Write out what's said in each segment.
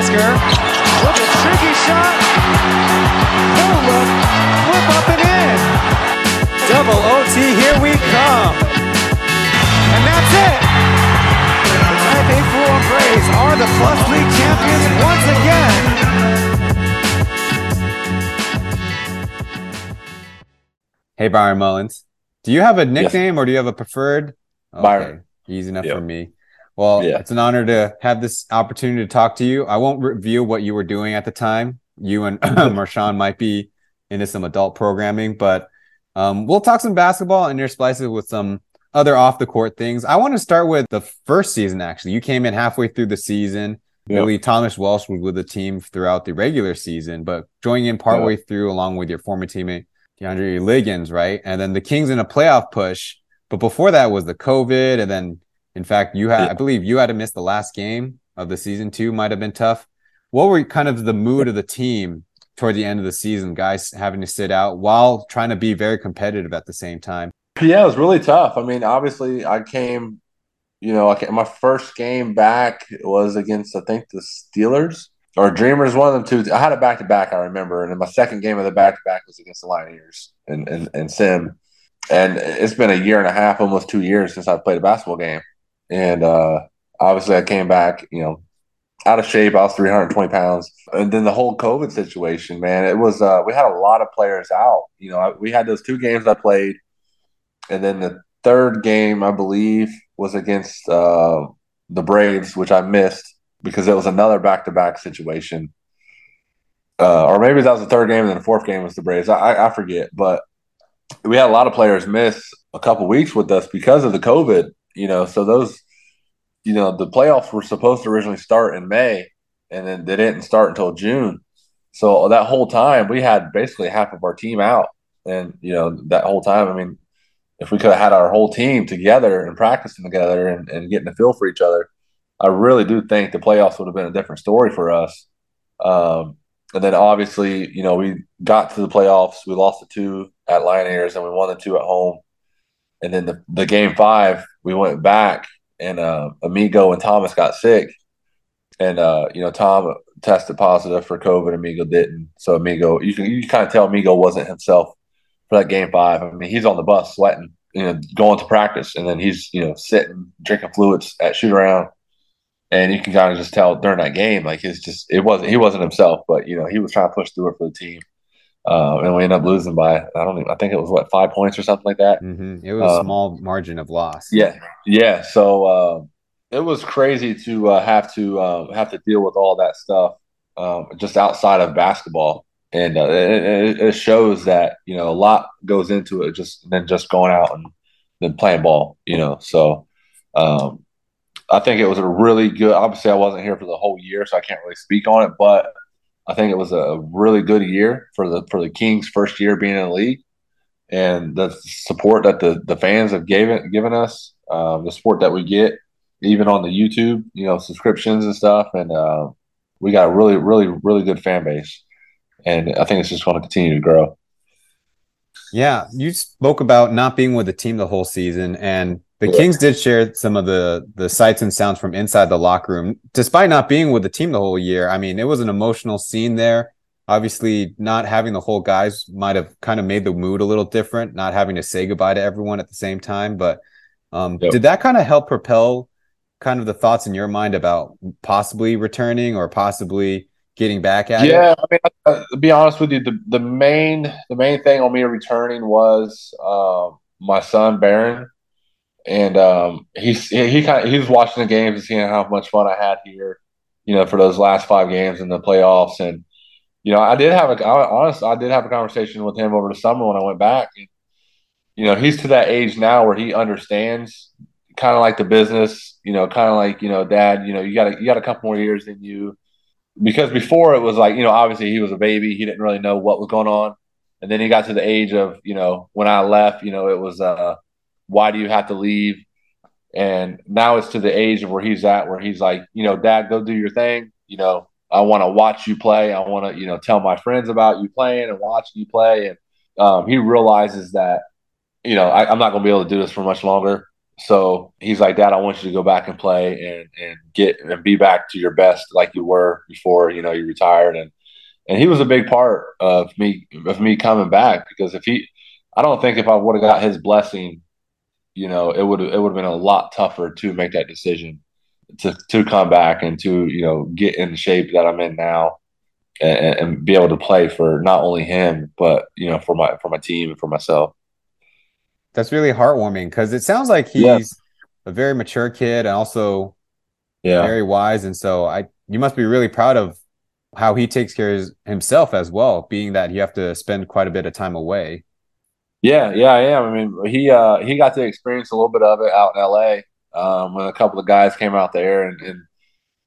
Tasker with a tricky shot. No look, flip up and in. Double OT, here we come. And that's it. The Taipei Fubon Braves are the Plus League champions once again. Hey, Byron Mullens. Do you have a nickname or do you have a preferred? Okay, Byron. Easy enough Yep. for me. Well, Yeah. it's an honor to have this opportunity to talk to you. I won't review what you were doing at the time. You and Marshawn might be into some adult programming, but um, we'll talk some basketball and intersplice it with some other off the court things. I want to start with the first season, actually. You came in halfway through the season. Yep. Thomas Welsh was with the team throughout the regular season, but joining in partway through along with your former teammate DeAndre Liggins, right? And then the Kings in a playoff push. But before that was the COVID, and then in fact, you had I believe you had to miss the last game of the season too. Might have been tough. What were kind of the mood of the team toward the end of the season? Guys having to sit out while trying to be very competitive at the same time. Yeah, it was really tough. I mean, obviously, I came, you know, I came, my first game back was against, I think, the Steelers or Dreamers, one of them two. I had it back to back, I remember. And then my second game of the back to back was against the Lioneers and, and, and Sim. And it's been a year and a half, almost two years since I played a basketball game. And uh, obviously, I came back, you know, out of shape. I was 320 pounds. And then the whole COVID situation, man, it was, uh, we had a lot of players out. You know, I, we had those two games I played. And then the third game, I believe, was against uh, the Braves, which I missed because it was another back to back situation. Uh, or maybe that was the third game, and then the fourth game was the Braves. I, I, I forget. But we had a lot of players miss a couple weeks with us because of the COVID, you know. So those, you know, the playoffs were supposed to originally start in May, and then they didn't start until June. So that whole time, we had basically half of our team out. And, you know, that whole time, I mean, if we could have had our whole team together and practicing together and, and getting a feel for each other, I really do think the playoffs would have been a different story for us. Um, and then obviously, you know, we got to the playoffs. We lost the two at Lioneers and we won the two at home. And then the, the game five, we went back and uh, Amigo and Thomas got sick. And, uh, you know, Tom tested positive for COVID. Amigo didn't. So Amigo, you can, you kind of tell Amigo wasn't himself for that game five. I mean, he's on the bus sweating, you know, going to practice, and then he's you know sitting drinking fluids at shoot around, and you can kind of just tell during that game, like it's just it wasn't he wasn't himself, but you know he was trying to push through it for the team, uh, and we ended up losing by I don't even I think it was what five points or something like that. Mhm. It was a Um, small margin of loss. Yeah, yeah. So uh, it was crazy to uh, have to um, have to deal with all that stuff um, just outside of basketball, and uh, it, it- it shows that you know a lot goes into it just than just going out and then playing ball. You know, so um, I think it was a really good. Obviously, I wasn't here for the whole year, so I can't really speak on it, but I think it was a really good year for the for the Kings' first year being in the league. And the support that the, the fans have given given us, um, the support that we get, even on the YouTube, you know, subscriptions and stuff, and uh, we got a really, really, really good fan base, and I think it's just going to continue to grow. Yeah, you spoke about not being with the team the whole season, and the Yeah. Kings did share some of the the sights and sounds from inside the locker room. Despite not being with the team the whole year, I mean, it was an emotional scene there. Obviously, not having the whole guys might have kind of made the mood a little different, not having to say goodbye to everyone at the same time. But um, Yep. did that kind of help propel kind of the thoughts in your mind about possibly returning or possibly getting back at it? Yeah, I mean, uh, to be honest with you, the, the main the main thing on me returning was uh, my son Baron, and um, he's he, kind of he was watching the games and seeing how much fun I had here, you know, for those last five games in the playoffs, and you know, I did have a I, honest I did have a conversation with him over the summer when I went back, and you know, he's to that age now where he understands kind of like the business, you know, kind of like you know, Dad, you know, you got you got a couple more years than you. Because before it was like you know obviously he was a baby. He didn't really know what was going on. And then he got to the age of you know when i left you know it was uh why do you have to leave? And now it's to the age where he's at where he's like you know dad go do your thing. You know i want to watch you play. I want to you know tell my friends about you playing and watching you play. And um, he realizes that you know I, i'm not going to be able to do this for much longer. So he's like, Dad, I want you to go back and play and and get and be back to your best like you were before you know you retired. And and he was a big part of me of me coming back because if he, I don't think if I would have got his blessing, you know, it would it would have been a lot tougher to make that decision to to come back and to you know get in the shape that I'm in now and, and be able to play for not only him but you know for my for my team and for myself. That's really heartwarming because it sounds like he's yeah. a very mature kid and also yeah. very wise. And so I, you must be really proud of how he takes care of himself as well, being that you have to spend quite a bit of time away. Yeah, yeah, I am. I mean, he uh, he got to experience a little bit of it out in L.A. Um, when a couple of guys came out there and, and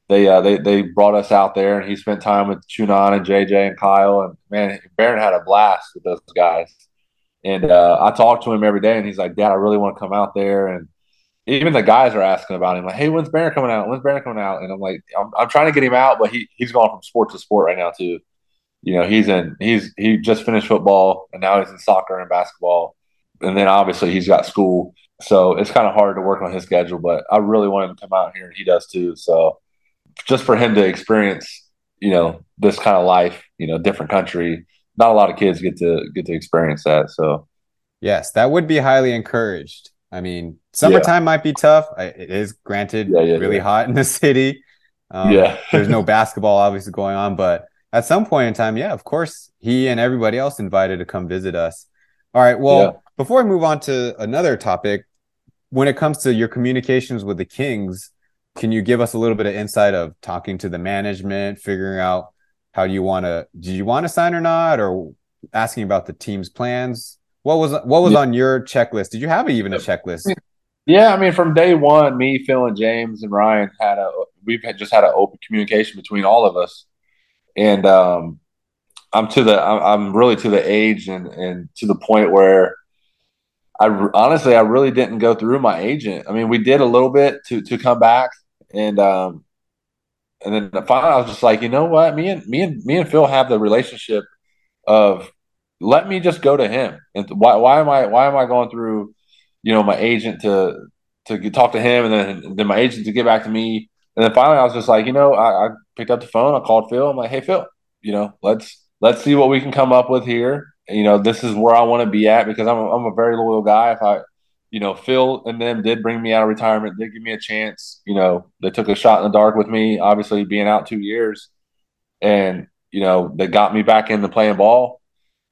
they uh, they they brought us out there, and he spent time with Chunan and JJ and Kyle, and man, Barron had a blast with those guys. And uh, I talk to him every day, and he's like, "Dad, I really want to come out there." And even the guys are asking about him, like, "Hey, when's Barron coming out? When's Barron coming out?" And I'm like, "I'm, I'm trying to get him out, but he he's going from sport to sport right now too. You know, he's in he's he just finished football, and now he's in soccer and basketball, and then obviously he's got school, so it's kind of hard to work on his schedule. But I really want him to come out here, and he does too. So just for him to experience, you know, this kind of life, you know, different country not a lot of kids get to get to experience that. So, yes, that would be highly encouraged. I mean, summertime yeah. might be tough. It is granted yeah, yeah, really hot in the city. Um, yeah, there's no basketball obviously going on, but at some point in time, yeah, of course, he and everybody else invited to come visit us. All right. Well, before we move on to another topic, when it comes to your communications with the Kings, can you give us a little bit of insight of talking to the management, figuring out how do you want to? Did you want to sign or not, or asking about the team's plans? What was what was yeah. on your checklist? Did you have even a checklist? Yeah, I mean, from day one, me, Phil, and James and Ryan had a we've had just had an open communication between all of us, and um, I'm to the I'm really to the age and and to the point where I honestly I really didn't go through my agent. I mean, we did a little bit to to come back, and um, and then finally I was just like, you know what, me and me and me and Phil have the relationship of let me just go to him. And why why am I why am I going through, you know, my agent to to talk to him and then then my agent to get back to me. And then finally I was just like, you know, I, I picked up the phone, I called Phil, I'm like, hey Phil, you know, let's let's see what we can come up with here. You know, this is where I want to be at because I'm a, I'm a very loyal guy. If I you know, Phil and them did bring me out of retirement, did give me a chance. You know, they took a shot in the dark with me, obviously being out two years. And, you know, they got me back into playing ball.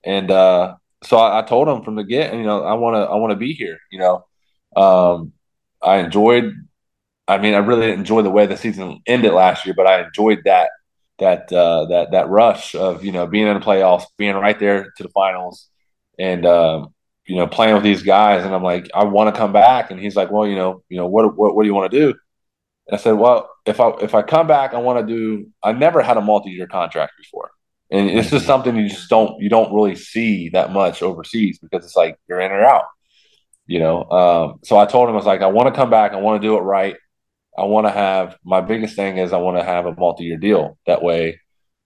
And uh, so I, I told them from the get, you know, I want to, I want to be here. You know, um, I enjoyed. I mean, I really didn't enjoy the way the season ended last year, but I enjoyed that that uh, that that rush of you know being in the playoffs, being right there to the finals, and um, you know, playing with these guys, and I'm like, I want to come back, and he's like, well, you know, you know, what what, what do you want to do? And I said, well, if I if I come back, I want to do. I never had a multi-year contract before, and it's just something you just don't you don't really see that much overseas because it's like you're in or out, you know. Um, so I told him I was like, I want to come back, I want to do it right. I want to have my biggest thing is I want to have a multi-year deal. That way,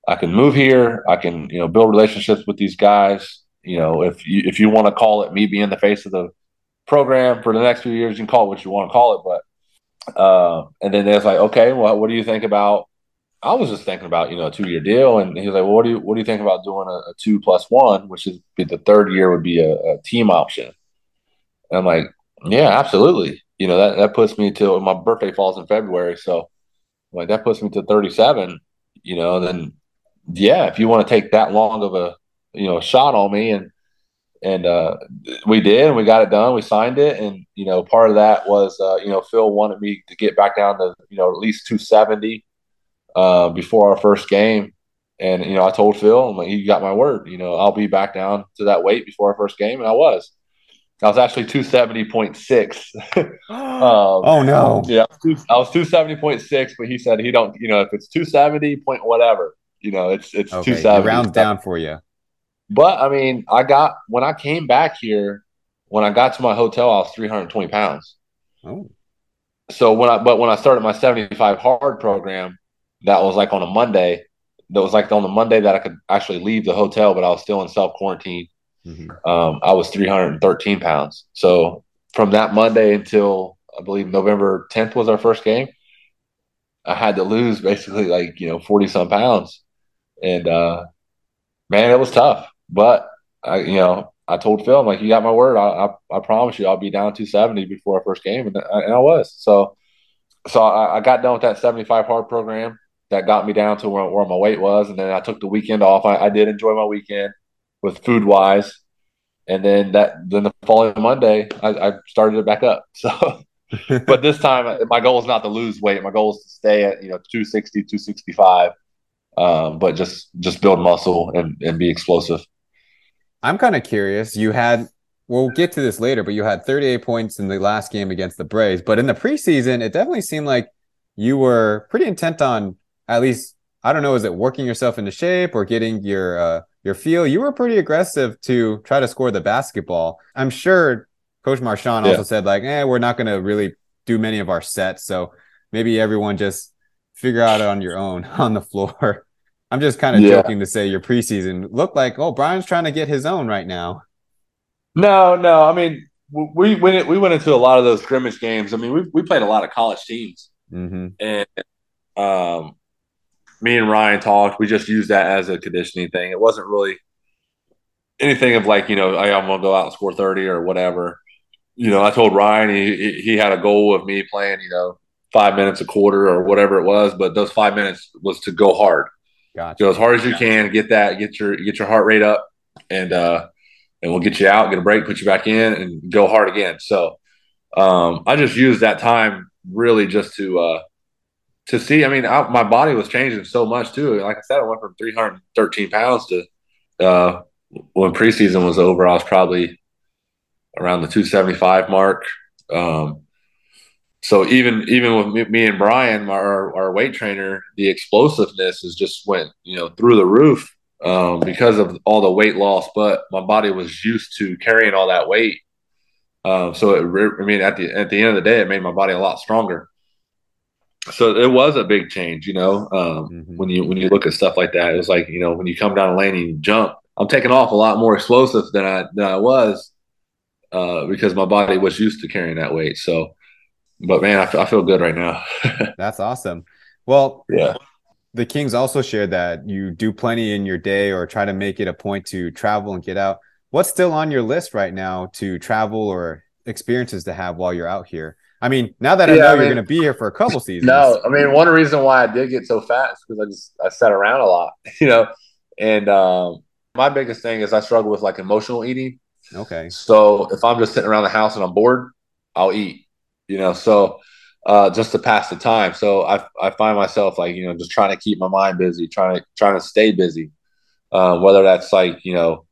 I can move here. I can you know build relationships with these guys you know, if you if you want to call it me being the face of the program for the next few years, you can call it what you want to call it. But uh, and then there's like, okay, well, what do you think about? I was just thinking about you know a two year deal, and he was like, well, what do you what do you think about doing a, a two plus one, which is the third year would be a, a team option? And I'm like, yeah, absolutely. You know that that puts me to my birthday falls in February, so like that puts me to 37. You know, then yeah, if you want to take that long of a you know, shot on me and and uh, we did, and we got it done. We signed it, and you know, part of that was uh, you know Phil wanted me to get back down to you know at least 270 uh, before our first game, and you know I told Phil, like, he got my word. You know, I'll be back down to that weight before our first game, and I was. I was actually 270.6. um, oh no. Yeah, I was 270.6, but he said he don't, you know, if it's 270 point whatever, you know, it's it's okay, 270. Rounds down for you. But I mean, I got when I came back here, when I got to my hotel, I was 320 pounds. Oh. So when I but when I started my 75 hard program, that was like on a Monday. That was like on the Monday that I could actually leave the hotel, but I was still in self quarantine. Mm-hmm. Um, I was 313 pounds. So from that Monday until I believe November 10th was our first game. I had to lose basically like, you know, 40 some pounds. And uh man, it was tough. But I, you know, I told Phil, I'm like, you got my word. I, I, I promise you, I'll be down 270 before our first game, and, and I was. So, so I, I, got done with that 75 hard program. That got me down to where, where my weight was, and then I took the weekend off. I, I did enjoy my weekend with food wise, and then that then the following Monday, I, I started it back up. So, but this time, my goal is not to lose weight. My goal is to stay at you know 260, 265, um, but just just build muscle and, and be explosive. I'm kind of curious. You had, we'll get to this later, but you had 38 points in the last game against the Braves. But in the preseason, it definitely seemed like you were pretty intent on at least, I don't know, is it working yourself into shape or getting your uh, your feel? You were pretty aggressive to try to score the basketball. I'm sure Coach Marchand yeah. also said like, eh, we're not going to really do many of our sets, so maybe everyone just figure out it on your own on the floor. I'm just kind of yeah. joking to say your preseason looked like, oh, Brian's trying to get his own right now. No, no. I mean, we went we went into a lot of those scrimmage games. I mean, we we played a lot of college teams, mm-hmm. and um, me and Ryan talked. We just used that as a conditioning thing. It wasn't really anything of like you know I, am gonna go out and score thirty or whatever. You know, I told Ryan he he had a goal of me playing you know five minutes a quarter or whatever it was, but those five minutes was to go hard. Gotcha. Go as hard as you can, get that, get your get your heart rate up, and uh, and we'll get you out, get a break, put you back in, and go hard again. So um, I just used that time really just to uh, to see. I mean, I, my body was changing so much too. Like I said, I went from 313 pounds to uh, when preseason was over, I was probably around the 275 mark. Um, so even even with me, me and Brian, our, our weight trainer, the explosiveness is just went you know through the roof um, because of all the weight loss. But my body was used to carrying all that weight, um, so it, I mean at the at the end of the day, it made my body a lot stronger. So it was a big change, you know. Um, mm-hmm. When you when you look at stuff like that, it was like you know when you come down a lane and you jump, I'm taking off a lot more explosive than I than I was uh, because my body was used to carrying that weight. So but man, I, I feel good right now. That's awesome. Well, yeah. The Kings also shared that you do plenty in your day or try to make it a point to travel and get out. What's still on your list right now to travel or experiences to have while you're out here? I mean, now that I know I mean, you're going to be here for a couple seasons. No, I mean, one reason why I did get so fat is because I just I sat around a lot, you know. And um, my biggest thing is I struggle with like emotional eating. Okay. So if I'm just sitting around the house and I'm bored, I'll eat you know, so uh, just to pass the time. So I, I find myself like, you know, just trying to keep my mind busy, trying to, trying to stay busy. Uh, whether that's like, you know,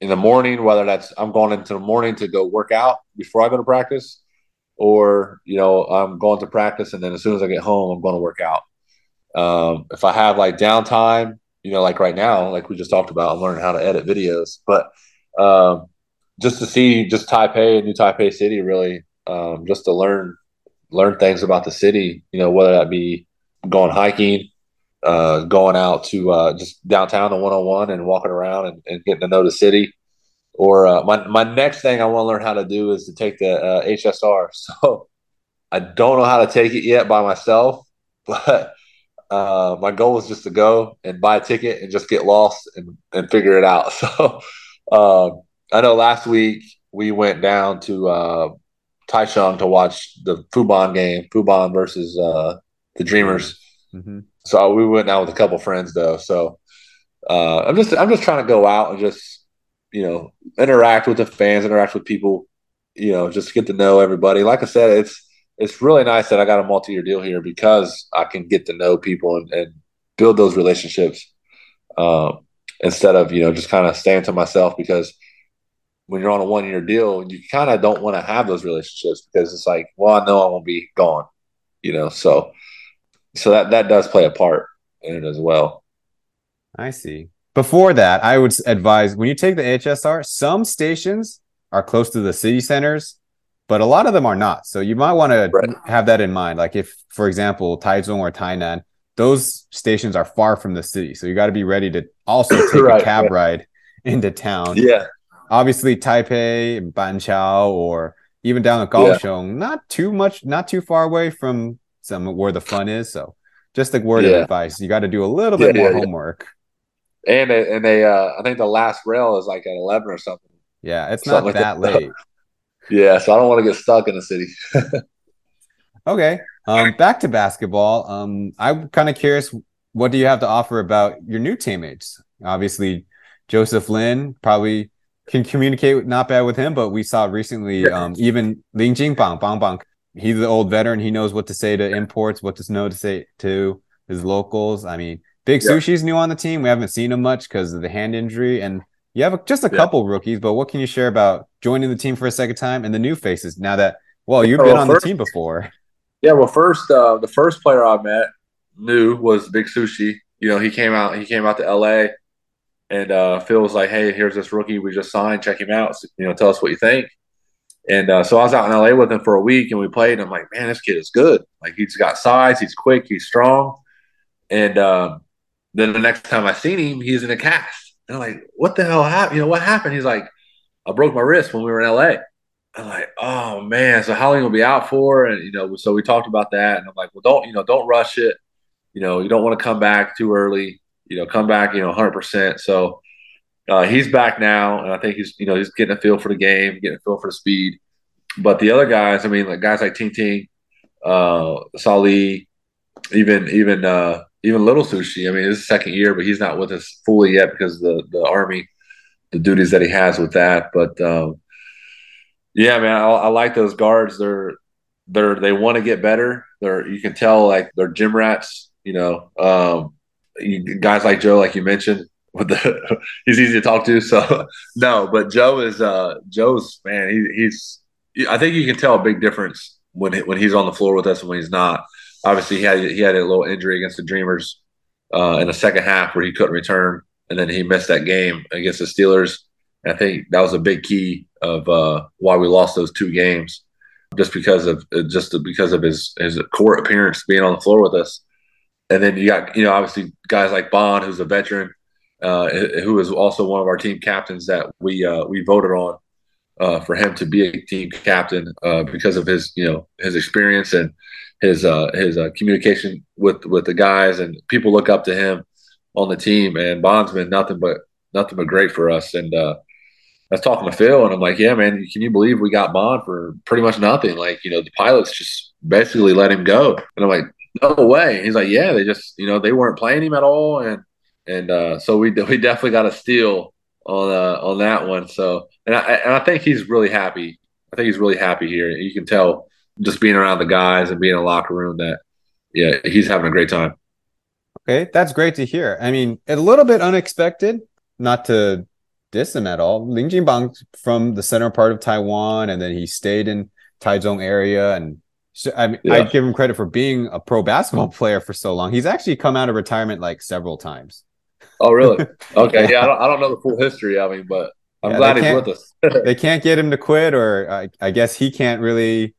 in the morning, whether that's I'm going into the morning to go work out before I go to practice, or, you know, I'm going to practice and then as soon as I get home, I'm going to work out. Um, if I have like downtime, you know, like right now, like we just talked about, I'm learning how to edit videos, but um, just to see just Taipei, New Taipei City really um, just to learn learn things about the city. You know, whether that be going hiking, uh, going out to uh, just downtown to 101 and walking around and, and getting to know the city. Or uh, my my next thing I want to learn how to do is to take the HSR. Uh, so I don't know how to take it yet by myself, but uh, my goal is just to go and buy a ticket and just get lost and, and figure it out. So um, I know last week we went down to uh, Taichung to watch the Fubon game, Fubon versus uh, the Dreamers. Mm-hmm. So we went out with a couple friends though. So uh, I'm just I'm just trying to go out and just you know interact with the fans, interact with people, you know, just get to know everybody. Like I said, it's it's really nice that I got a multi-year deal here because I can get to know people and, and build those relationships um, instead of you know just kind of staying to myself because when you're on a one year deal, you kind of don't want to have those relationships because it's like, well, I know I won't be gone, you know. So, so that that does play a part in it as well. I see. Before that, I would advise when you take the HSR, some stations are close to the city centers, but a lot of them are not. So you might want right. to have that in mind. Like if, for example, Taichung or Tainan, those stations are far from the city, so you got to be ready to also take right, a cab right. ride into town. Yeah obviously Taipei, Banqiao, or even down at Kaohsiung, yeah. not too much, not too far away from some where the fun is. So just a word yeah. of advice: you got to do a little bit yeah, more homework. And they, and they, uh, I think the last rail is like at eleven or something. Yeah, it's something not that, like that late. yeah, so I don't want to get stuck in the city. okay, um, back to basketball. Um, I'm kind of curious, what do you have to offer about your new teammates? Obviously, Joseph Lin probably can communicate not bad with him, but we saw recently um, even Ling Jingbang, Bang Bang, he's the old veteran. He knows what to say to imports, what to know to say to his locals. I mean, Big yeah. Sushi's new on the team. We haven't seen him much because of the hand injury, and you have just a yeah. couple rookies. But what can you share about joining the team for a second time and the new faces now that well you've been on first, the team before? Yeah, well, first uh, the first player I met knew was Big Sushi. You know, he came out. He came out to L.A. And uh, Phil was like, "Hey, here's this rookie we just signed. Check him out. So, you know, tell us what you think." And uh, so I was out in LA with him for a week, and we played. And I'm like, "Man, this kid is good. Like, he's got size. He's quick. He's strong." And um, then the next time I seen him, he's in a cast. And I'm like, "What the hell happened? You know what happened?" He's like, "I broke my wrist when we were in LA." I'm like, "Oh man, so how long will be out for?" And you know, so we talked about that, and I'm like, "Well, don't you know, don't rush it. You know, you don't want to come back too early you know, come back, you know, 100%. So uh, he's back now, and I think he's, you know, he's getting a feel for the game, getting a feel for the speed. But the other guys, I mean, like guys like Ting Ting, uh, Sali, even even uh, even Little Sushi. I mean, it's second year, but he's not with us fully yet because the the army, the duties that he has with that. But um, yeah, man, I, I like those guards. They're they're they want to get better. They're you can tell like they're gym rats. You know, um, guys like Joe, like you mentioned, with the he's easy to talk to. So no, but Joe is uh Joe's man. He, he's I think you can tell a big difference when when he's on the floor with us and when he's not. Obviously, he had he had a little injury against the Dreamers uh, in the second half where he couldn't return, and then he missed that game against the Steelers. And I think that was a big key of uh, why we lost those two games, just because of just because of his his court appearance being on the floor with us and then you got you know obviously guys like Bond, who's a veteran, uh, who is also one of our team captains that we uh, we voted on uh, for him to be a team captain uh, because of his you know his experience and his uh, his uh, communication with with the guys and people look up to him on the team. And Bond's been nothing but nothing but great for us. And I was talking to Phil, and I'm like, "Yeah, man, can you believe we got Bond for pretty much nothing? Like, you know, the pilots just basically let him go." And I'm like, no way. He's like, yeah, they just, you know, they weren't playing him at all, and and uh, so we we definitely got a steal on uh, on that one. So and I and I think he's really happy. I think he's really happy here. You can tell just being around the guys and being in a locker room that yeah, he's having a great time. Okay, that's great to hear. I mean, a little bit unexpected, not to diss him at all. Ling Jingbang from the center part of Taiwan, and then he stayed in Taichung area and so, I mean, yeah. I'd give him credit for being a pro basketball player for so long. He's actually come out of retirement like several times. Oh, really? Okay. yeah, yeah I, don't, I, don't, know the full history of him, but I'm yeah, glad he's with us. they can't get him to quit, or I, I, guess he can't really.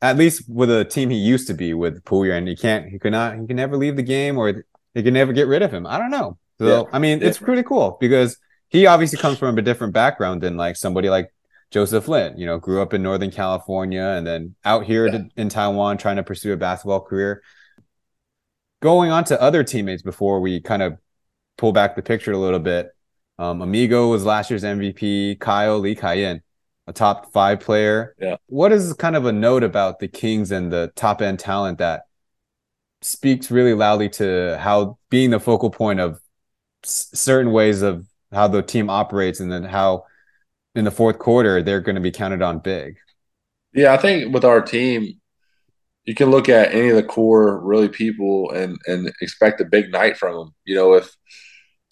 At least with a team he used to be with Puyer, and he can't. He could not. He can never leave the game, or they can never get rid of him. I don't know. So I mean, it's pretty cool because he obviously comes from a different background than like somebody like Joseph Lin, you know, grew up in Northern California and then out here yeah. to, in Taiwan trying to pursue a basketball career. Going on to other teammates before we kind of pull back the picture a little bit. Um, Amigo was last year's MVP. Kyle Lee Kayan, a top five player. Yeah. What is kind of a note about the Kings and the top end talent that speaks really loudly to how being the focal point of s- certain ways of how the team operates and then how in the fourth quarter, they're going to be counted on big. Yeah, I think with our team, you can look at any of the core really people and and expect a big night from them. You know, if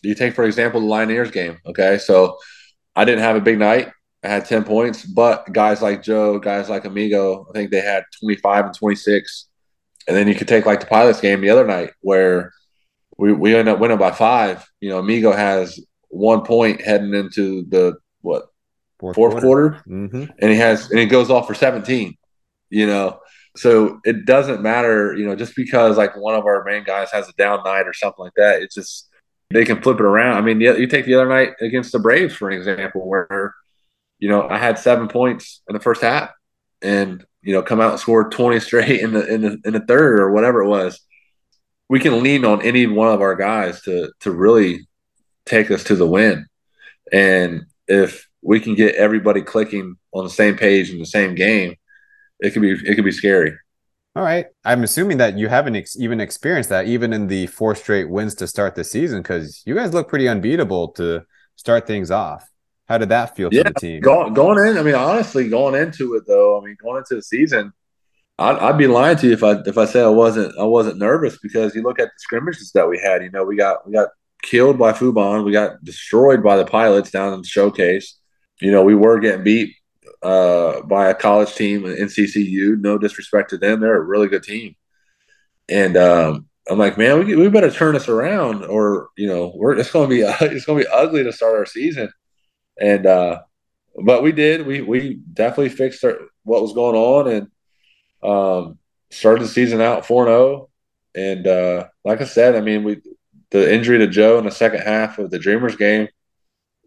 you take for example the Lioneers game, okay, so I didn't have a big night. I had ten points, but guys like Joe, guys like Amigo, I think they had twenty five and twenty six. And then you could take like the Pilots game the other night where we we end up winning by five. You know, Amigo has one point heading into the what fourth, fourth quarter, quarter mm-hmm. and he has and he goes off for 17 you know so it doesn't matter you know just because like one of our main guys has a down night or something like that it's just they can flip it around i mean you take the other night against the braves for an example where you know i had seven points in the first half and you know come out and score 20 straight in the in the in the third or whatever it was, we can lean on any one of our guys to to really take us to the win. And if we can get everybody clicking on the same page in the same game, it could be it could be scary. All right. I'm assuming that you haven't ex- even experienced that even in the four straight wins to start the season because you guys look pretty unbeatable to start things off. How did that feel yeah, to the team? Going, going in, I mean, honestly, going into it though, I mean, going into the season, I'd, I'd, be lying to you if I if I said I wasn't I wasn't nervous because you look at the scrimmages that we had. You know, we got we got killed by Fubon, we got destroyed by the pilots down in the showcase. You know, we were getting beat uh, by a college team NCCU. No disrespect to them, they're a really good team. And um, I'm like, man, we, we better turn this around, or you know, we're it's to be it's to be ugly to start our season. And uh, but we did. We we definitely fixed our, what was going on and um, started the season out four zero. Oh. And uh, like I said, I mean, we the injury to Joe in the second half of the Dreamers game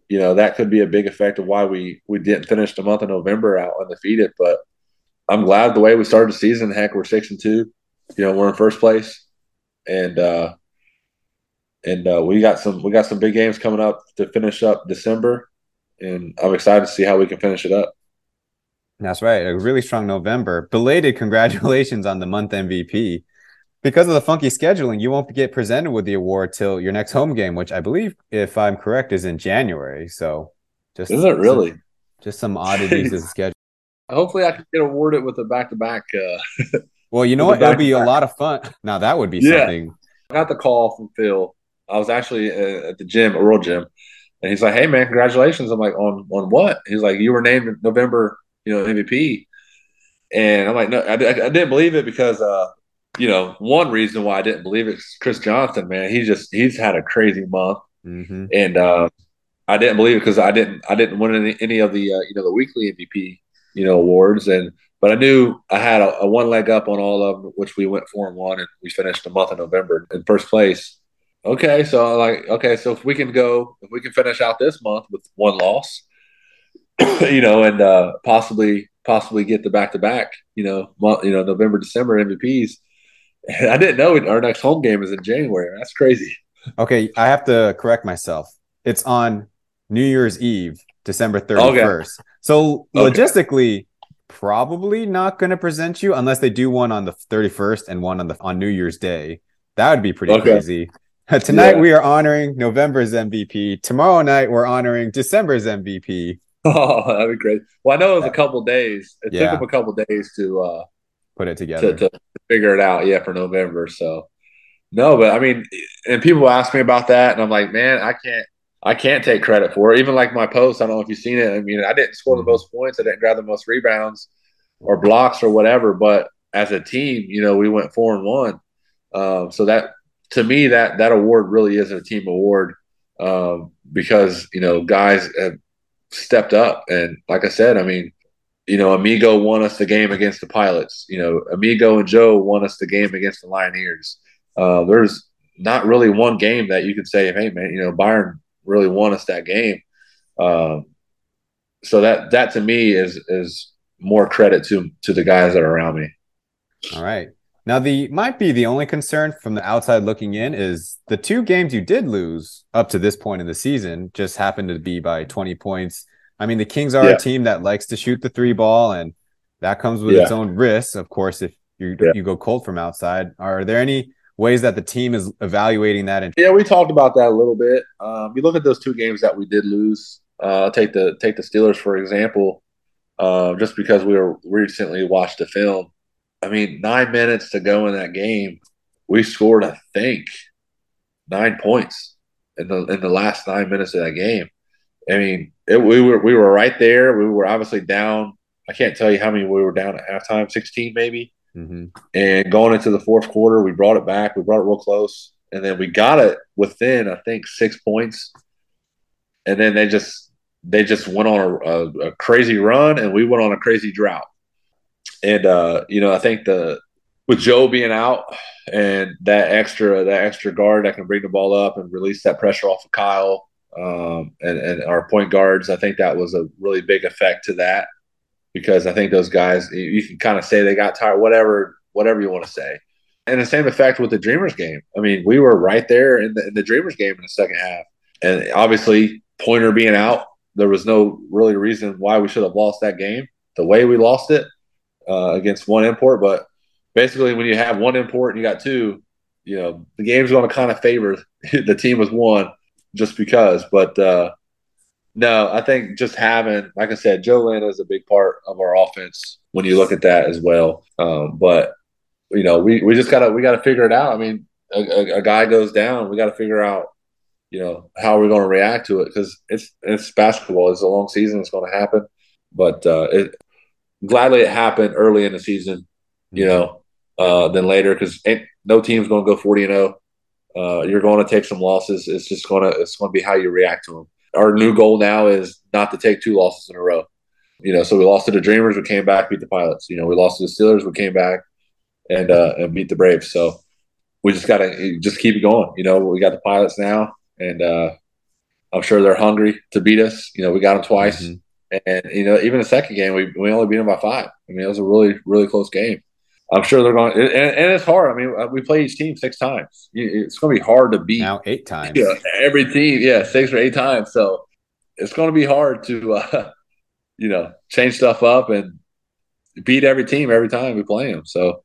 you know that could be a big effect of why we we didn't finish the month of November out undefeated. But I'm glad the way we started the season. Heck, we're six and two. You know, we're in first place, and uh, and uh, we got some we got some big games coming up to finish up December, and I'm excited to see how we can finish it up. That's right, a really strong November. Belated congratulations on the month MVP because of the funky scheduling, you won't get presented with the award till your next home game, which I believe, if I'm correct, is in January. So, just is it really? Some, just some oddities of the schedule. Hopefully, I can get awarded with a back to back. Well, you know what? It'll be a lot of fun. Now that would be yeah. something. I got the call from Phil. I was actually uh, at the gym, a World Gym, and he's like, "Hey, man, congratulations!" I'm like, "On on what?" He's like, "You were named November, you know, MVP." And I'm like, "No, I, I, I didn't believe it because." uh you know, one reason why I didn't believe it is Chris Johnson, man. He just he's had a crazy month, mm-hmm. and uh, I didn't believe it because I didn't I didn't win any, any of the uh, you know the weekly MVP you know awards, and but I knew I had a, a, one leg up on all of them, which we went four and one, and we finished the month of November in first place. Okay, so like okay, so if we can go, if we can finish out this month with one loss, you know, and uh, possibly possibly get the back to back, you know, month, you know, November December MVPs I didn't know our next home game is in January. That's crazy. Okay, I have to correct myself. It's on New Year's Eve, December 31st. Okay. So okay. logistically, probably not going to present you unless they do one on the 31st and one on the on New Year's Day. That would be pretty okay. crazy. Tonight yeah. we are honoring November's MVP. Tomorrow night we're honoring December's MVP. Oh, that'd be great. Well, I know it was a couple days. It yeah. took them a couple days to uh, put it together to, to, figure it out. Yeah, for November. So no, but I mean, and people ask me about that, and I'm like, man, I can't. I can't take credit for it. Even like my post, I don't know if you've seen it. I mean, I didn't score the mm-hmm. most points. I didn't grab the most rebounds or blocks or whatever. But as a team, you know, we went four and one. Um, so that to me, that that award really is a team award um, because you know guys have stepped up. And like I said, I mean, you know, Amigo won us the game against the Pilots. You know, Amigo and Joe won us the game against the Lioneers. Uh, there's not really one game that you could say, hey man, you know, Byron really won us that game. Um, so that that to me is is more credit to to the guys that are around me. All right. Now the might be the only concern from the outside looking in is the two games you did lose up to this point in the season just happened to be by 20 points I mean, the Kings are yeah. a team that likes to shoot the three ball, and that comes with yeah. its own risks. Of course, if you yeah. you go cold from outside, are there any ways that the team is evaluating that? yeah, we talked about that a little bit. Um, you look at those two games that we did lose. Uh, take the take the Steelers for example. Uh, just because we were recently watched the film, I mean, nine minutes to go in that game, we scored, I think, nine points in the in the last nine minutes of that game. I mean, it, we were we were right there. We were obviously down. I can't tell you how many we were down at halftime, sixteen maybe. Mm-hmm. And going into the fourth quarter, we brought it back. We brought it real close, and then we got it within I think six points. And then they just they just went on a, a, a crazy run, and we went on a crazy drought. And uh, you know, I think the with Joe being out and that extra that extra guard that can bring the ball up and release that pressure off of Kyle um, and, and our point guards. I think that was a really big effect to that because I think those guys you, can kind of say they got tired, whatever whatever you want to say. And the same effect with the Dreamers game. I mean, we were right there in the, in the Dreamers game in the second half, and obviously Pointer being out, there was no really reason why we should have lost that game. The way we lost it uh, against one import, but basically when you have one import and you got two, you know the game's going to kind of favor the team with one just because. But uh, no, I think just having, like I said, Joe Lin is a big part of our offense when you look at that as well. Um, but you know, we, we just gotta we gotta figure it out. I mean, a, a, a guy goes down, we got to figure out, you know, how we're going to react to it because it's it's basketball. It's a long season. It's going to happen, but uh, it gladly it happened early in the season, you know, uh, than later because no team's going to go forty and zero. Uh, you're going to take some losses. It's just going to it's going to be how you react to them. Our new goal now is not to take two losses in a row. You know, so we lost to the Dreamers, we came back, beat the Pilots. You know, we lost to the Steelers, we came back, and uh, and beat the Braves. So we just got to just keep it going. You know, we got the Pilots now, and uh, I'm sure they're hungry to beat us. You know, we got them twice, mm-hmm. and you know, even the second game, we we only beat them by five. I mean, it was a really really close game. I'm sure they're going, and, and it's hard. I mean, uh, we play each team six times. It's going to be hard to beat now eight times. Yeah, every team, yeah, six or eight times. So it's going to be hard to, uh, you know, change stuff up and beat every team every time we play them. So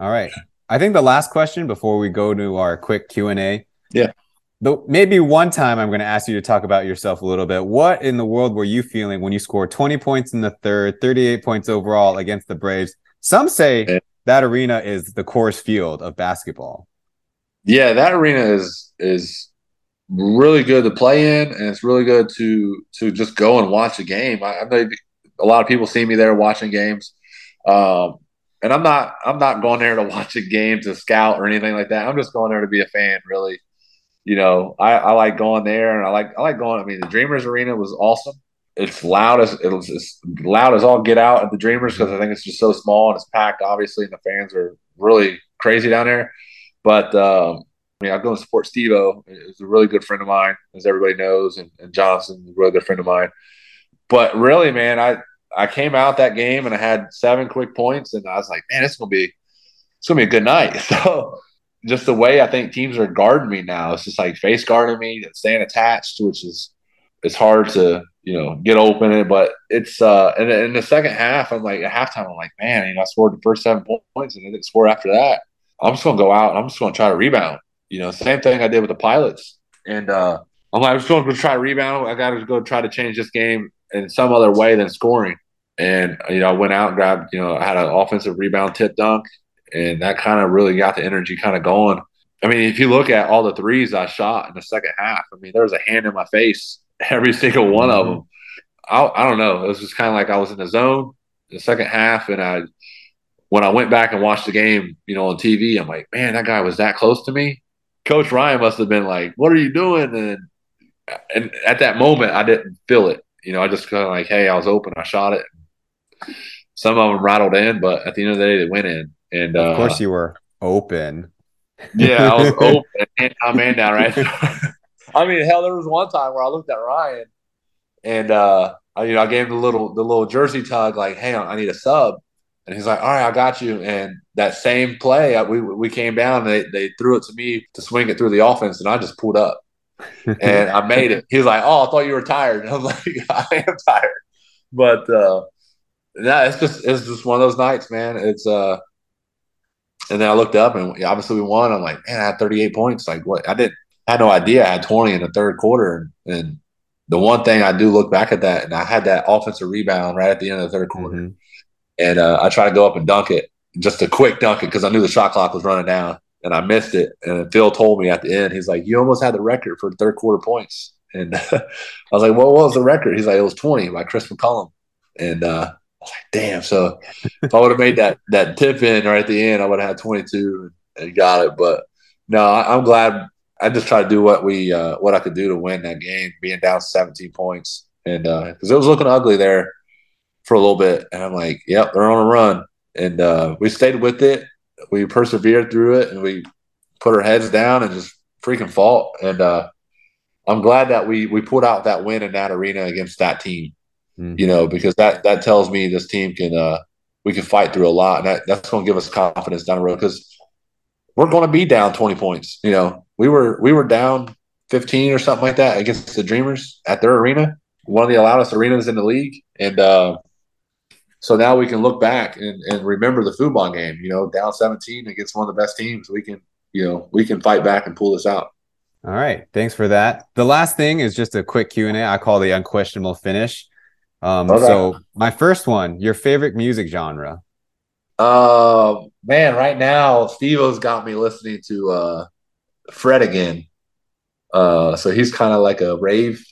all right. I think the last question before we go to our quick Q and A. Yeah. Though maybe one time I'm going to ask you to talk about yourself a little bit. What in the world were you feeling when you scored 20 points in the third, 38 points overall against the Braves? Some say yeah. that arena is the course Field of basketball. Yeah, that arena is is really good to play in, and it's really good to to just go and watch a game. I, I know a lot of people see me there watching games. Um, and I'm not I'm not going there to watch a game to scout or anything like that. I'm just going there to be a fan, really. You know, I, I like going there and I like I like going. I mean, the Dreamers Arena was awesome. It's loud as it's as loud as all get out at the Dreamers because I think it's just so small and it's packed, obviously, and the fans are really crazy down there. But um, I mean, I go and support Steve-O. He's a really good friend of mine, as everybody knows, and, and Johnson, a really good friend of mine. But really, man, I I came out that game and I had seven quick points, and I was like, man, it's gonna be it's gonna be a good night. So just the way I think teams are guarding me now, it's just like face guarding me, staying attached, which is it's hard to you know get open it, but it's uh and in the second half, I'm like at halftime, I'm like, man, you know, I scored the first seven points and I didn't score after that. I'm just gonna go out I'm just gonna try to rebound. You know, same thing I did with the pilots. And uh I'm like, I'm just to try to rebound. I got to go try to change this game in some other way than scoring. And you know, I went out and grabbed, you know, I had an offensive rebound tip dunk, and that kind of really got the energy kind of going. I mean, if you look at all the threes I shot in the second half, I mean, there was a hand in my face every single one of mm-hmm. them. I, I don't know. It was just kind of like I was in the zone the second half, and I when I went back and watched the game, you know, on TV, I'm like, man, that guy was that close to me. Coach Ryan must have been like, "What are you doing?" And and at that moment, I didn't feel it. You know, I just kind of like, "Hey, I was open. I shot it." some of them rattled in, but at the end of the day, they went in. And of course, uh, you were open. Yeah, I was open and I'm in now, right? I mean, hell, there was one time where I looked at Ryan, and uh, I, you know, I gave him the little the little jersey tug, like, "Hey, I need a sub," and he's like, "All right, I got you." And that same play, we we came down, they they threw it to me to swing it through the offense, and I just pulled up, and I made it. He's like, "Oh, I thought you were tired," and I'm like, "I am tired," but. uh yeah, it's just it's just one of those nights, man. It's uh, and then I looked up and obviously we won. I'm like, man, I had 38 points. Like what? I didn't I had no idea I had 20 in the third quarter. And, and, the one thing I do look back at that, and I had that offensive rebound right at the end of the third quarter, mm-hmm. and uh, I tried to go up and dunk it, just a quick dunk it because I knew the shot clock was running down, and I missed it. And Phil told me at the end, he's like, "You almost had the record for third quarter points." And I was like, well, "What was the record?" He's like, "It was 20 by Chris McCullough." And uh, I was like, damn. So if I would have made that that tip in right at the end, I would have had 22 and, and got it. But no, I, am glad. I just tried to do what we uh, what I could do to win that game, being down 17 points, and because uh, it was looking ugly there for a little bit, and I'm like, yep, they're on a run, and uh, we stayed with it. We persevered through it, and we put our heads down and just freaking fought. And uh, I'm glad that we we put out that win in that arena against that team Mhm. You know, because that that tells me this team can uh we can fight through a lot, and that, that's going to give us confidence down the road because we're going to be down twenty points. You know, we were we were down fifteen or something like that against the Dreamers at their arena, one of the loudest arenas in the league, and uh, so now we can look back and, and remember the football game. You know, down seventeen against one of the best teams, we can you know we can fight back and pull this out. All right, thanks for that. The last thing is just a quick Q and A. I call the unquestionable finish. Um, Okay. So my first one, your favorite music genre? Uh, man, right now Steve-O's got me listening to uh, Fred again. Uh, so he's kind of like a rave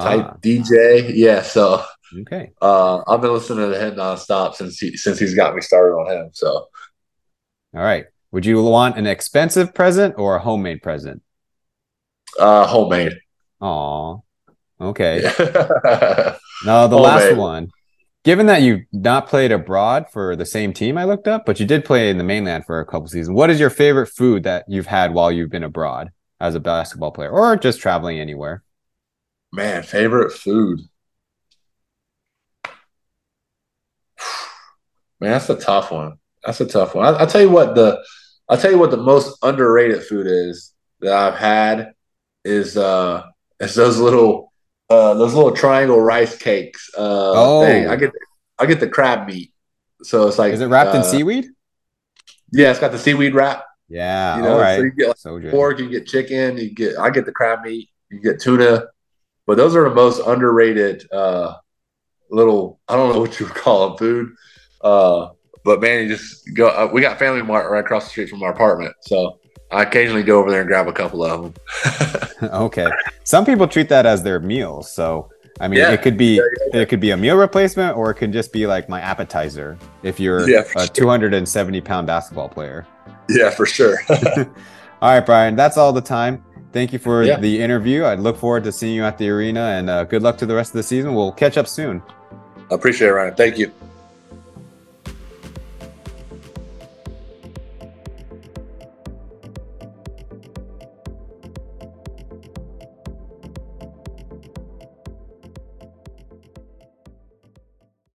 type Ah, DJ. Yeah, so okay. uh, I've been listening to him nonstop since he since he's got me started on him. So All right. Would you want an expensive present or a homemade present? uh, homemade. Aw. Okay. Now the last one. Given that you've not played abroad for the same team I looked up, but you did play in the mainland for a couple seasons, what is your favorite food that you've had while you've been abroad as a basketball player or just traveling anywhere? Man, favorite food. Man, that's a tough one. That's a tough one. I, I'll tell you what the I'll tell you what the most underrated food is that I've had is uh is those little uh those little triangle rice cakes. Uh Oh. thing. I get I get the crab meat. So it's like Is it wrapped in uh, seaweed? Yeah, it's got the seaweed wrap. Yeah. You know, all so you get like so pork, you get chicken, you get I get the crab meat, you get tuna, but those are the most underrated uh little I don't know what you would call them food. Uh but man, you just go uh, we got Family Mart right across the street from our apartment. So I occasionally go over there and grab a couple of them. okay. Some people treat that as their meal. So I mean, Yeah. it could be it could be a meal replacement, or it can just be like my appetizer if you're Yeah, a sure. 270 pound basketball player. yeah, for sure. All right, Byron, that's all the time. Thank you for Yeah. the interview. I look forward to seeing you at the arena, and uh, good luck to the rest of the season. We'll catch up soon. I appreciate it, Ryan. Thank you.